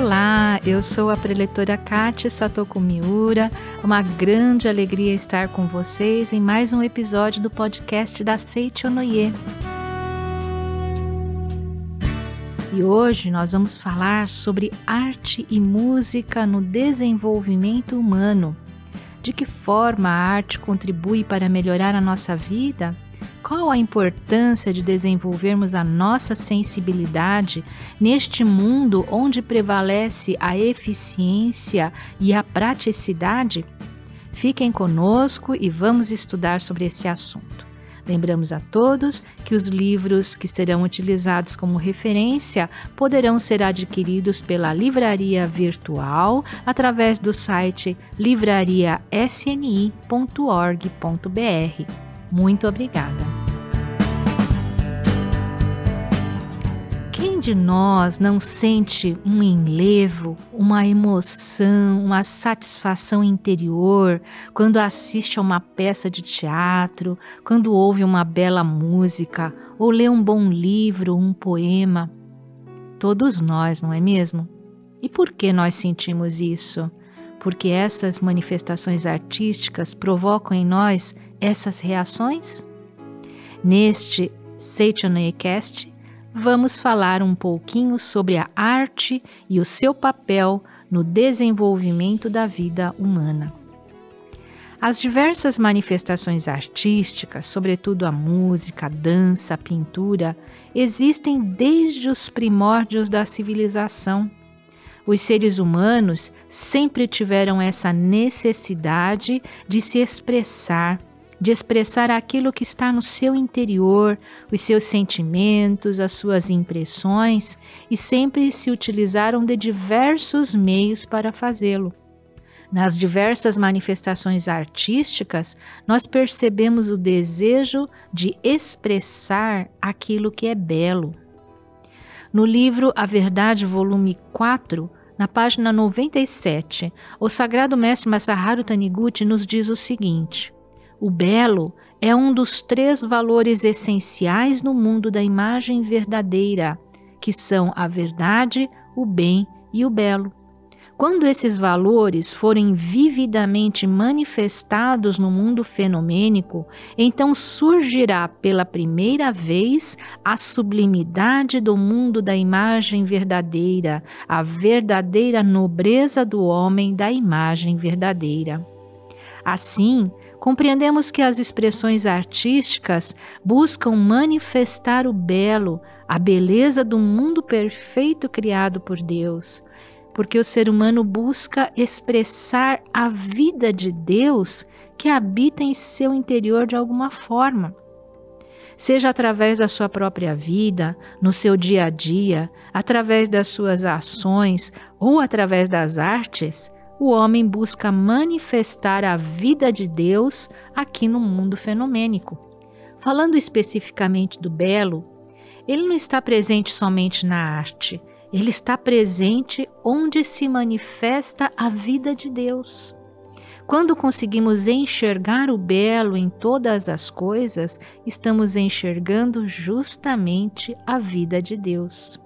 Olá, eu sou a preletora Kátia Satoko Miura. Uma grande alegria estar com vocês em mais um episódio do podcast da Seite Onoye. E hoje nós vamos falar sobre arte e música no desenvolvimento humano. De que forma a arte contribui para melhorar a nossa vida? Qual a importância de desenvolvermos a nossa sensibilidade neste mundo onde prevalece a eficiência e a praticidade? Fiquem conosco e vamos estudar sobre esse assunto. Lembramos a todos que os livros que serão utilizados como referência poderão ser adquiridos pela livraria virtual através do site livrariasni.org.br. Muito obrigada. De nós não sente um enlevo, uma emoção, uma satisfação interior quando assiste a uma peça de teatro, quando ouve uma bela música ou lê um bom livro, um poema? Todos nós, não é mesmo? E por que nós sentimos isso? Porque essas manifestações artísticas provocam em nós essas reações? Neste Seitonecast, vamos falar um pouquinho sobre a arte e o seu papel no desenvolvimento da vida humana. As diversas manifestações artísticas, sobretudo a música, a dança, a pintura, existem desde os primórdios da civilização. Os seres humanos sempre tiveram essa necessidade de se expressar, de expressar aquilo que está no seu interior, os seus sentimentos, as suas impressões, e sempre se utilizaram de diversos meios para fazê-lo. Nas diversas manifestações artísticas, nós percebemos o desejo de expressar aquilo que é belo. No livro A Verdade, volume 4, na página 97, o sagrado mestre Masaharu Taniguchi nos diz o seguinte: o belo é um dos três valores essenciais no mundo da imagem verdadeira, que são a verdade, o bem e o belo. Quando esses valores forem vividamente manifestados no mundo fenomênico, então surgirá pela primeira vez a sublimidade do mundo da imagem verdadeira, a verdadeira nobreza do homem da imagem verdadeira. Assim, compreendemos que as expressões artísticas buscam manifestar o belo, a beleza do mundo perfeito criado por Deus, porque o ser humano busca expressar a vida de Deus que habita em seu interior de alguma forma. Seja através da sua própria vida, no seu dia a dia, através das suas ações ou através das artes, o homem busca manifestar a vida de Deus aqui no mundo fenomênico. Falando especificamente do belo, ele não está presente somente na arte, ele está presente onde se manifesta a vida de Deus. Quando conseguimos enxergar o belo em todas as coisas, estamos enxergando justamente a vida de Deus.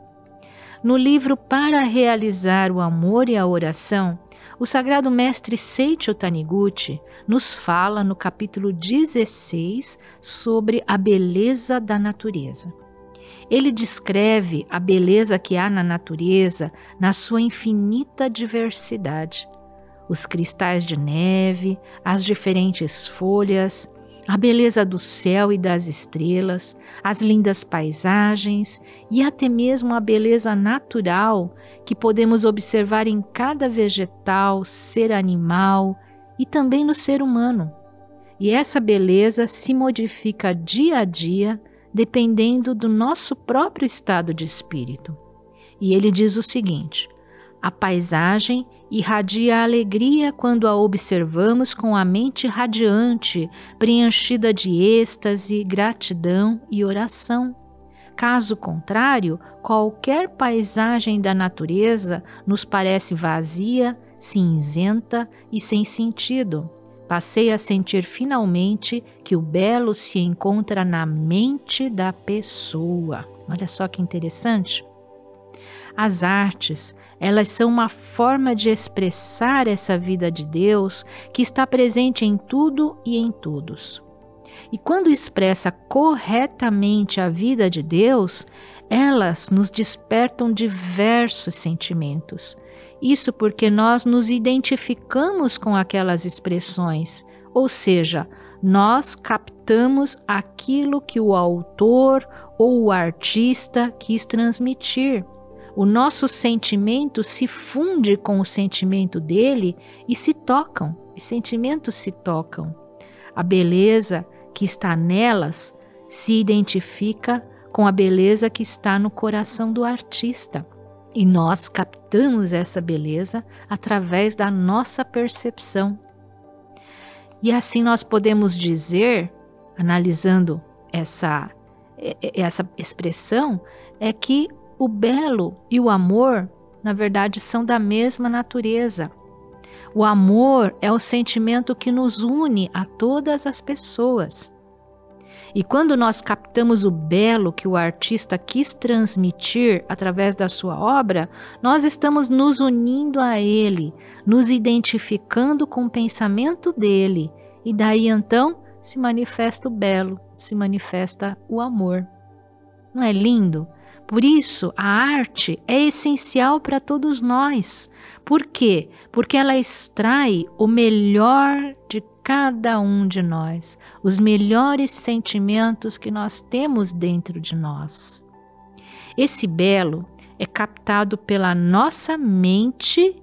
No livro Para Realizar o Amor e a Oração, o sagrado mestre Seicho Taniguchi nos fala no capítulo 16 sobre a beleza da natureza. Ele descreve a beleza que há na natureza na sua infinita diversidade. Os cristais de neve, as diferentes folhas, a beleza do céu e das estrelas, as lindas paisagens e até mesmo a beleza natural que podemos observar em cada vegetal, ser animal e também no ser humano. E essa beleza se modifica dia a dia dependendo do nosso próprio estado de espírito. E ele diz o seguinte: a paisagem irradia alegria quando a observamos com a mente radiante, preenchida de êxtase, gratidão e oração. Caso contrário, qualquer paisagem da natureza nos parece vazia, cinzenta e sem sentido. Passei a sentir finalmente que o belo se encontra na mente da pessoa. Olha só que interessante. As artes, elas são uma forma de expressar essa vida de Deus que está presente em tudo e em todos. E quando expressa corretamente a vida de Deus, elas nos despertam diversos sentimentos. Isso porque nós nos identificamos com aquelas expressões, ou seja, nós captamos aquilo que o autor ou o artista quis transmitir. O nosso sentimento se funde com o sentimento dele e se tocam, os sentimentos se tocam. A beleza que está nelas se identifica com a beleza que está no coração do artista. E nós captamos essa beleza através da nossa percepção. E assim nós podemos dizer, analisando essa, essa expressão, é que o belo e o amor, na verdade, são da mesma natureza. O amor é o sentimento que nos une a todas as pessoas. E quando nós captamos o belo que o artista quis transmitir através da sua obra, nós estamos nos unindo a ele, nos identificando com o pensamento dele, e daí então se manifesta o belo, se manifesta o amor. Não é lindo? Por isso, a arte é essencial para todos nós. Por quê? Porque ela extrai o melhor de cada um de nós, os melhores sentimentos que nós temos dentro de nós. Esse belo é captado pela nossa mente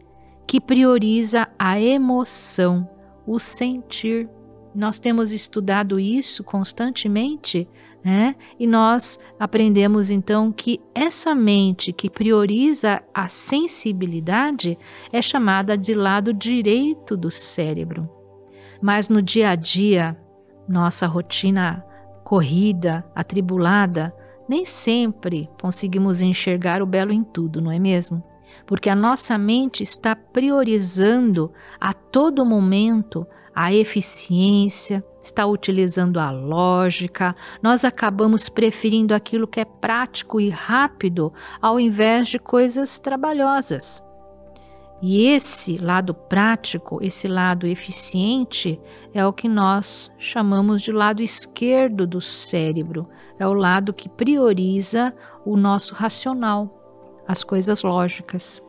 que prioriza a emoção, o sentir. Nós temos estudado isso constantemente, né? E nós aprendemos então que essa mente que prioriza a sensibilidade é chamada de lado direito do cérebro. Mas no dia a dia, nossa rotina corrida, atribulada, nem sempre conseguimos enxergar o belo em tudo, não é mesmo? Porque a nossa mente está priorizando a todo momento a eficiência, está utilizando a lógica, nós acabamos preferindo aquilo que é prático e rápido ao invés de coisas trabalhosas. E esse lado prático, esse lado eficiente, é o que nós chamamos de lado esquerdo do cérebro. É o lado que prioriza o nosso racional, as coisas lógicas.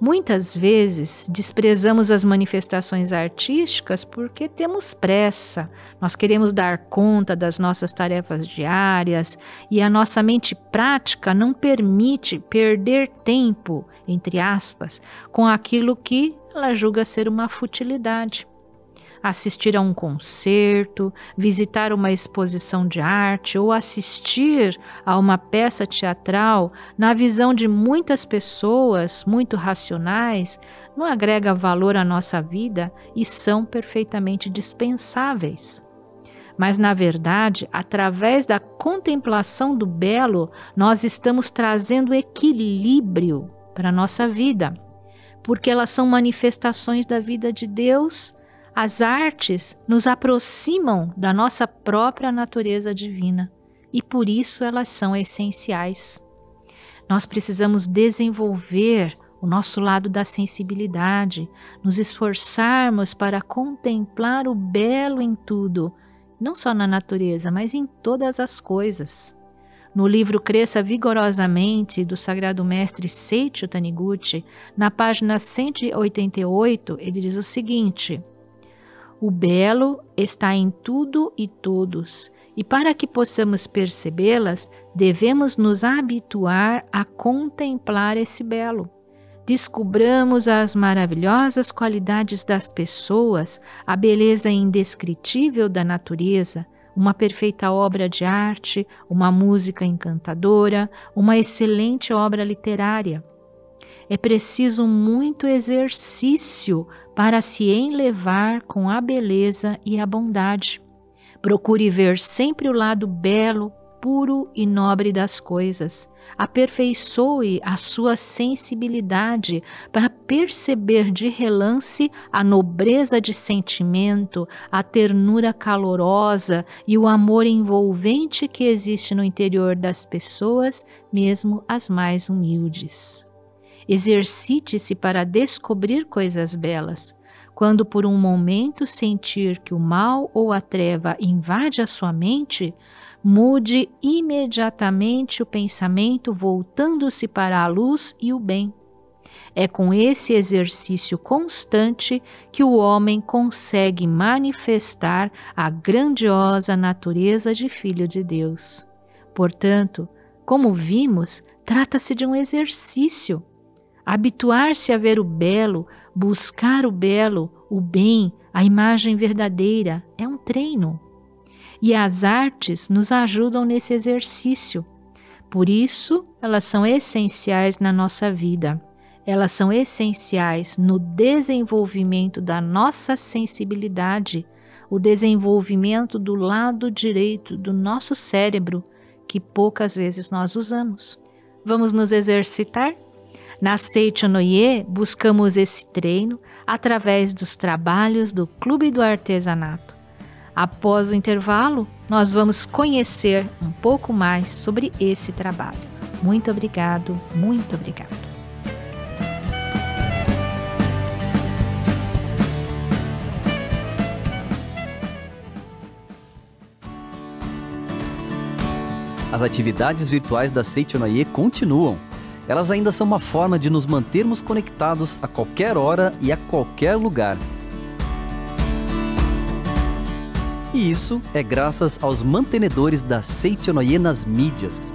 Muitas vezes desprezamos as manifestações artísticas porque temos pressa, nós queremos dar conta das nossas tarefas diárias e a nossa mente prática não permite perder tempo, entre aspas, com aquilo que ela julga ser uma futilidade assistir a um concerto, visitar uma exposição de arte ou assistir a uma peça teatral, na visão de muitas pessoas muito racionais, não agrega valor à nossa vida e são perfeitamente dispensáveis. Mas, na verdade, através da contemplação do belo, nós estamos trazendo equilíbrio para a nossa vida, porque elas são manifestações da vida de Deus as artes nos aproximam da nossa própria natureza divina e por isso elas são essenciais. Nós precisamos desenvolver o nosso lado da sensibilidade, nos esforçarmos para contemplar o belo em tudo, não só na natureza, mas em todas as coisas. No livro Cresça Vigorosamente, do Sagrado Mestre Seicho Taniguchi, na página 188, ele diz o seguinte: o belo está em tudo e todos, e para que possamos percebê-las, devemos nos habituar a contemplar esse belo. Descubramos as maravilhosas qualidades das pessoas, a beleza indescritível da natureza, uma perfeita obra de arte, uma música encantadora, uma excelente obra literária. É preciso muito exercício para se enlevar com a beleza e a bondade. Procure ver sempre o lado belo, puro e nobre das coisas. Aperfeiçoe a sua sensibilidade para perceber de relance a nobreza de sentimento, a ternura calorosa e o amor envolvente que existe no interior das pessoas, mesmo as mais humildes. Exercite-se para descobrir coisas belas. Quando por um momento sentir que o mal ou a treva invade a sua mente, mude imediatamente o pensamento, voltando-se para a luz e o bem. É com esse exercício constante que o homem consegue manifestar a grandiosa natureza de Filho de Deus. Portanto, como vimos, trata-se de um exercício. Habituar-se a ver o belo, buscar o belo, o bem, a imagem verdadeira, é um treino. E as artes nos ajudam nesse exercício. Por isso, elas são essenciais na nossa vida. Elas são essenciais no desenvolvimento da nossa sensibilidade, o desenvolvimento do lado direito do nosso cérebro, que poucas vezes nós usamos. Vamos nos exercitar? Na Seichonoye, buscamos esse treino através dos trabalhos do Clube do Artesanato. Após o intervalo, nós vamos conhecer um pouco mais sobre esse trabalho. Muito obrigado, muito obrigado. As atividades virtuais da Seichonoye continuam elas ainda são uma forma de nos mantermos conectados a qualquer hora e a qualquer lugar. E isso é graças aos mantenedores da Seichonoye nas mídias.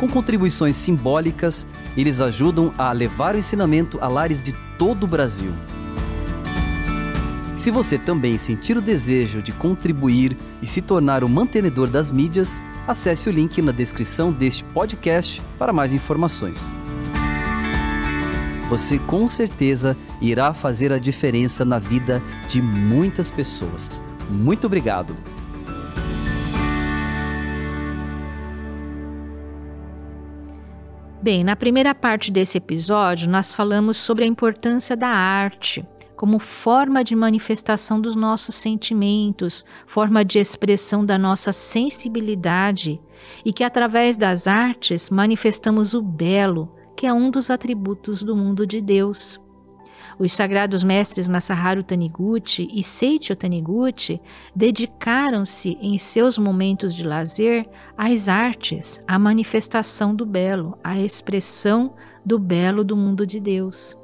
Com contribuições simbólicas, eles ajudam a levar o ensinamento a lares de todo o Brasil. Se você também sentir o desejo de contribuir e se tornar o mantenedor das mídias, acesse o link na descrição deste podcast para mais informações. Você com certeza irá fazer a diferença na vida de muitas pessoas. Muito obrigado! Bem, na primeira parte desse episódio, nós falamos sobre a importância da arte como forma de manifestação dos nossos sentimentos, forma de expressão da nossa sensibilidade, e que através das artes manifestamos o belo, que é um dos atributos do mundo de Deus. Os sagrados mestres Masaharu Taniguchi e Seicho Taniguchi dedicaram-se em seus momentos de lazer às artes, à manifestação do belo, à expressão do belo do mundo de Deus.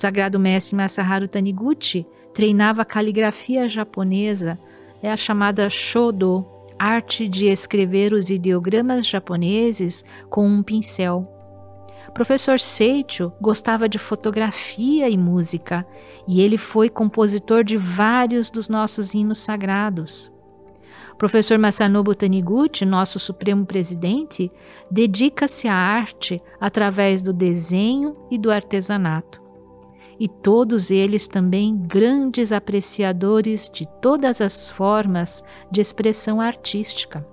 O sagrado mestre Masaharu Taniguchi treinava caligrafia japonesa, é a chamada Shodo, arte de escrever os ideogramas japoneses com um pincel. Professor Seicho gostava de fotografia e música, e ele foi compositor de vários dos nossos hinos sagrados. Professor Masanobu Taniguchi, nosso supremo presidente, dedica-se à arte através do desenho e do artesanato e todos eles também grandes apreciadores de todas as formas de expressão artística.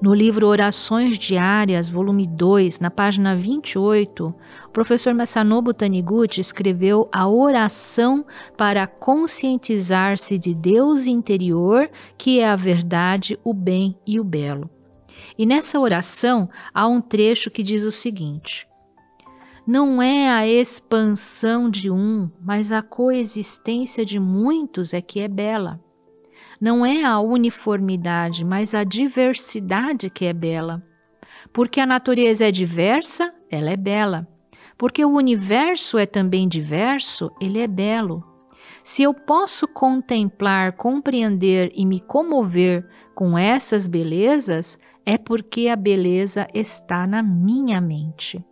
No livro Orações Diárias, volume 2, na página 28, o professor Masanobu Taniguchi escreveu a oração para conscientizar-se de Deus interior, que é a verdade, o bem e o belo. E nessa oração há um trecho que diz o seguinte: não é a expansão de um, mas a coexistência de muitos é que é bela. Não é a uniformidade, mas a diversidade que é bela. Porque a natureza é diversa, ela é bela. Porque o universo é também diverso, ele é belo. Se eu posso contemplar, compreender e me comover com essas belezas, é porque a beleza está na minha mente.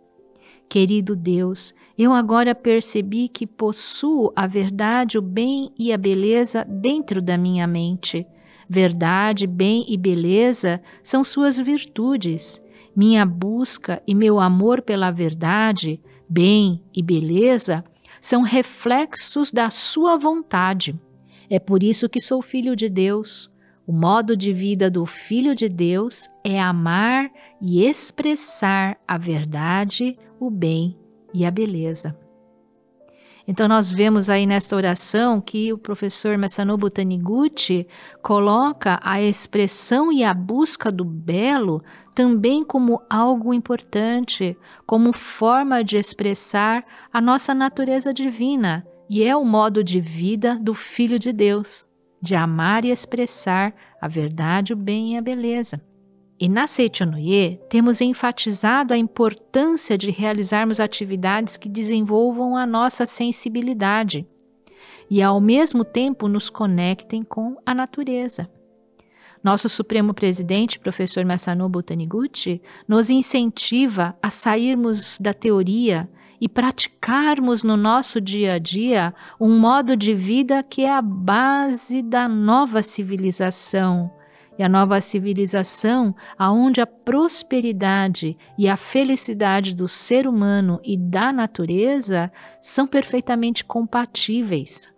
Querido Deus, eu agora percebi que possuo a verdade, o bem e a beleza dentro da minha mente. Verdade, bem e beleza são suas virtudes. Minha busca e meu amor pela verdade, bem e beleza são reflexos da sua vontade. É por isso que sou filho de Deus. O modo de vida do Filho de Deus é amar e expressar a verdade, o bem e a beleza. Então nós vemos aí nesta oração que o professor Masanobu Taniguchi coloca a expressão e a busca do belo também como algo importante, como forma de expressar a nossa natureza divina, e é o modo de vida do Filho de Deus, de amar e expressar a verdade, o bem e a beleza. E na Seichonoye, temos enfatizado a importância de realizarmos atividades que desenvolvam a nossa sensibilidade e, ao mesmo tempo, nos conectem com a natureza. Nosso Supremo Presidente, professor Masanobu Taniguchi, nos incentiva a sairmos da teoria e praticarmos no nosso dia a dia um modo de vida que é a base da nova civilização, e a nova civilização, aonde a prosperidade e a felicidade do ser humano e da natureza são perfeitamente compatíveis.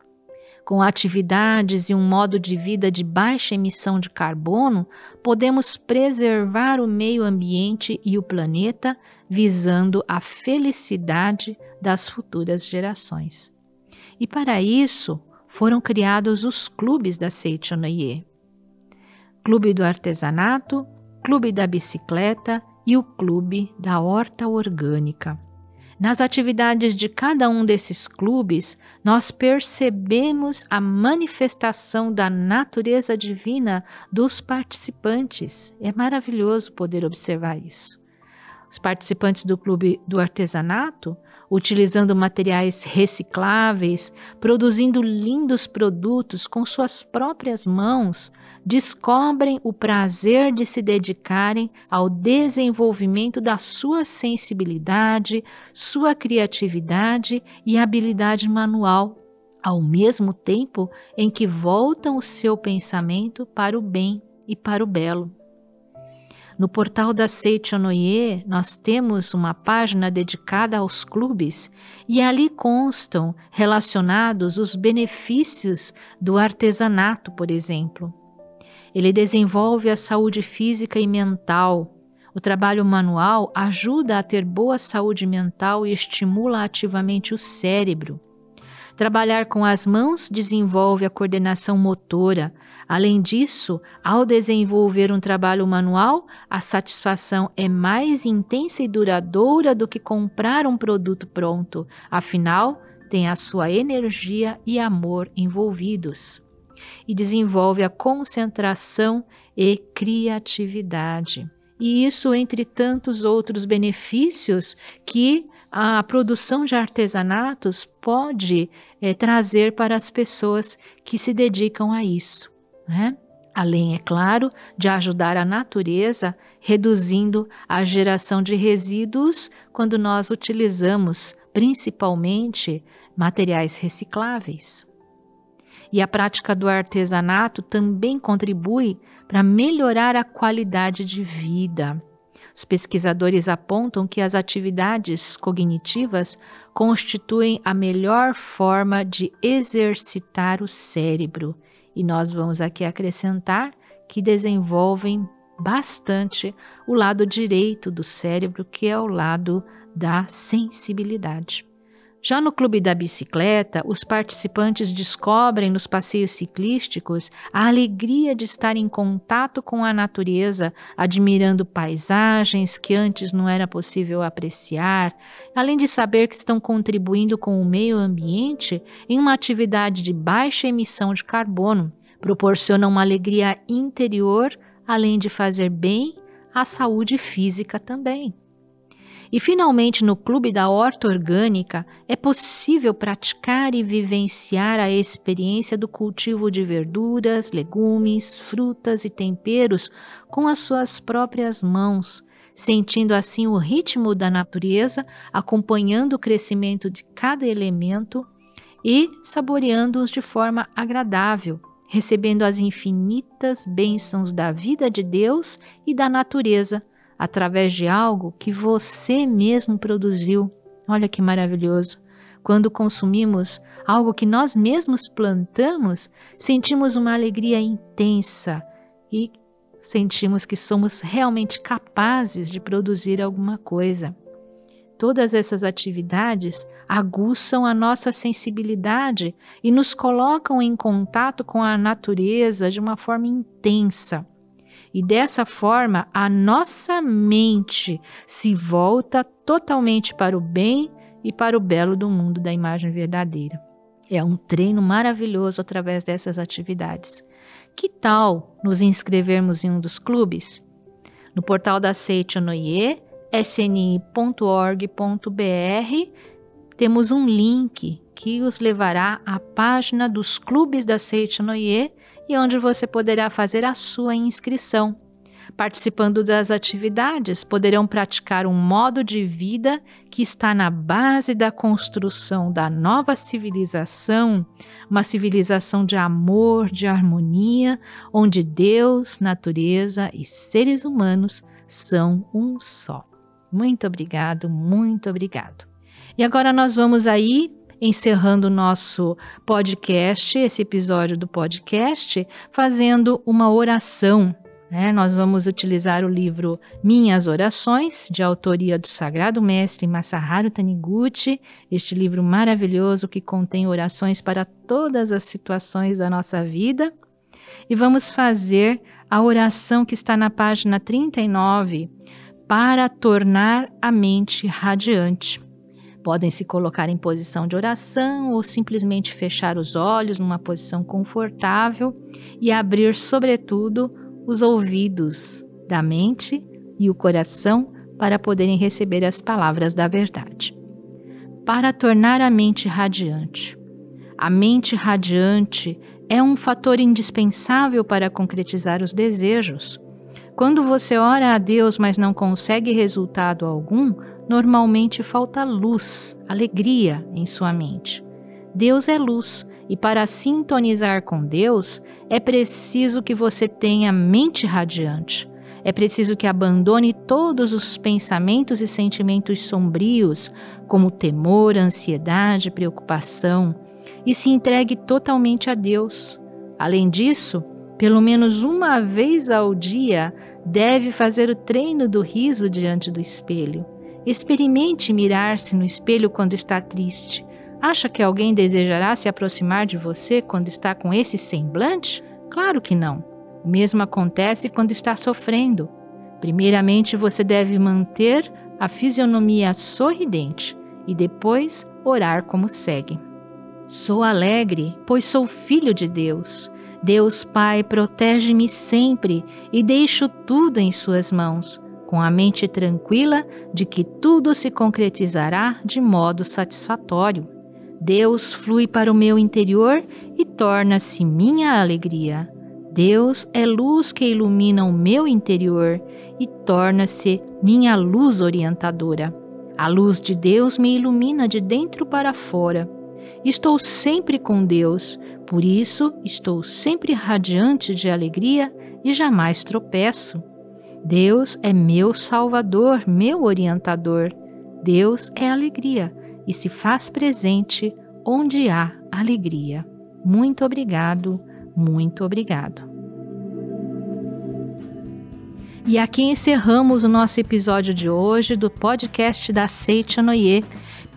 Com atividades e um modo de vida de baixa emissão de carbono, podemos preservar o meio ambiente e o planeta, visando a felicidade das futuras gerações. E para isso, foram criados os clubes da Seichonoye. Clube do Artesanato, Clube da Bicicleta e o Clube da Horta Orgânica. Nas atividades de cada um desses clubes, nós percebemos a manifestação da natureza divina dos participantes. É maravilhoso poder observar isso. Os participantes do Clube do Artesanato utilizando materiais recicláveis, produzindo lindos produtos com suas próprias mãos, descobrem o prazer de se dedicarem ao desenvolvimento da sua sensibilidade, sua criatividade e habilidade manual, ao mesmo tempo em que voltam o seu pensamento para o bem e para o belo. No portal da Seichonoye, nós temos uma página dedicada aos clubes e ali constam relacionados os benefícios do artesanato, por exemplo. Ele desenvolve a saúde física e mental. O trabalho manual ajuda a ter boa saúde mental e estimula ativamente o cérebro. Trabalhar com as mãos desenvolve a coordenação motora, Além disso, ao desenvolver um trabalho manual, a satisfação é mais intensa e duradoura do que comprar um produto pronto, afinal, tem a sua energia e amor envolvidos. E desenvolve a concentração e criatividade. E isso entre tantos outros benefícios que a produção de artesanatos pode é, trazer para as pessoas que se dedicam a isso né? Além, é claro, de ajudar a natureza, reduzindo a geração de resíduos quando nós utilizamos principalmente materiais recicláveis. E a prática do artesanato também contribui para melhorar a qualidade de vida. Os pesquisadores apontam que as atividades cognitivas constituem a melhor forma de exercitar o cérebro e nós vamos aqui acrescentar que desenvolvem bastante o lado direito do cérebro, que é o lado da sensibilidade. Já no Clube da Bicicleta, os participantes descobrem nos passeios ciclísticos a alegria de estar em contato com a natureza, admirando paisagens que antes não era possível apreciar, além de saber que estão contribuindo com o meio ambiente em uma atividade de baixa emissão de carbono. Proporcionam uma alegria interior, além de fazer bem à saúde física também. E finalmente, no Clube da Horta Orgânica, é possível praticar e vivenciar a experiência do cultivo de verduras, legumes, frutas e temperos com as suas próprias mãos, sentindo assim o ritmo da natureza, acompanhando o crescimento de cada elemento e saboreando-os de forma agradável, recebendo as infinitas bênçãos da vida de Deus e da natureza através de algo que você mesmo produziu. Olha que maravilhoso! Quando consumimos algo que nós mesmos plantamos, sentimos uma alegria intensa e sentimos que somos realmente capazes de produzir alguma coisa. Todas essas atividades aguçam a nossa sensibilidade e nos colocam em contato com a natureza de uma forma intensa. E dessa forma, a nossa mente se volta totalmente para o bem e para o belo do mundo da imagem verdadeira. É um treino maravilhoso através dessas atividades. Que tal nos inscrevermos em um dos clubes? No portal da Seichonoye, sni.org.br, temos um link que os levará à página dos clubes da Seichonoye e onde você poderá fazer a sua inscrição. Participando das atividades, poderão praticar um modo de vida que está na base da construção da nova civilização, uma civilização de amor, de harmonia, onde Deus, natureza e seres humanos são um só. Muito obrigado, muito obrigado. E agora nós vamos aí encerrando nosso podcast, esse episódio do podcast, fazendo uma oração né? Nós vamos utilizar o livro Minhas Orações, de autoria do Sagrado Mestre Masaharu Taniguchi, este livro maravilhoso que contém orações para todas as situações da nossa vida. E vamos fazer a oração que está na página 39 para tornar a mente radiante. Podem se colocar em posição de oração ou simplesmente fechar os olhos numa posição confortável e abrir, sobretudo, os ouvidos da mente e o coração para poderem receber as palavras da verdade. Para tornar a mente radiante. A mente radiante é um fator indispensável para concretizar os desejos. Quando você ora a Deus, mas não consegue resultado algum, normalmente falta luz, alegria em sua mente. Deus é luz e para sintonizar com Deus, é preciso que você tenha mente radiante. É preciso que abandone todos os pensamentos e sentimentos sombrios, como temor, ansiedade, preocupação, e se entregue totalmente a Deus. Além disso, pelo menos uma vez ao dia, deve fazer o treino do riso diante do espelho. Experimente mirar-se no espelho quando está triste. Acha que alguém desejará se aproximar de você quando está com esse semblante? Claro que não. O mesmo acontece quando está sofrendo. Primeiramente, você deve manter a fisionomia sorridente e depois orar como segue. Sou alegre, pois sou filho de Deus. Deus Pai protege-me sempre e deixo tudo em Suas mãos, com a mente tranquila de que tudo se concretizará de modo satisfatório. Deus flui para o meu interior e torna-se minha alegria. Deus é luz que ilumina o meu interior e torna-se minha luz orientadora. A luz de Deus me ilumina de dentro para fora. Estou sempre com Deus, por isso estou sempre radiante de alegria e jamais tropeço. Deus é meu Salvador, meu orientador. Deus é alegria e se faz presente onde há alegria. Muito obrigado, muito obrigado. E aqui encerramos o nosso episódio de hoje do podcast da Seite Noye.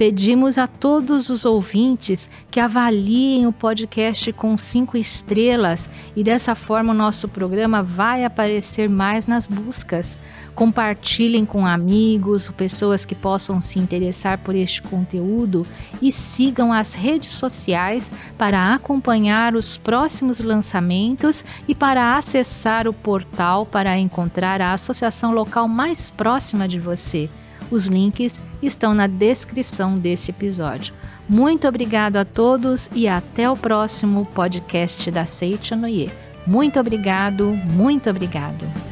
Pedimos a todos os ouvintes que avaliem o podcast com cinco estrelas e dessa forma o nosso programa vai aparecer mais nas buscas. Compartilhem com amigos, pessoas que possam se interessar por este conteúdo e sigam as redes sociais para acompanhar os próximos lançamentos e para acessar o portal para encontrar a associação local mais próxima de você. Os links estão na descrição desse episódio. Muito obrigado a todos e até o próximo podcast da Seichonoye. Muito obrigado, muito obrigado.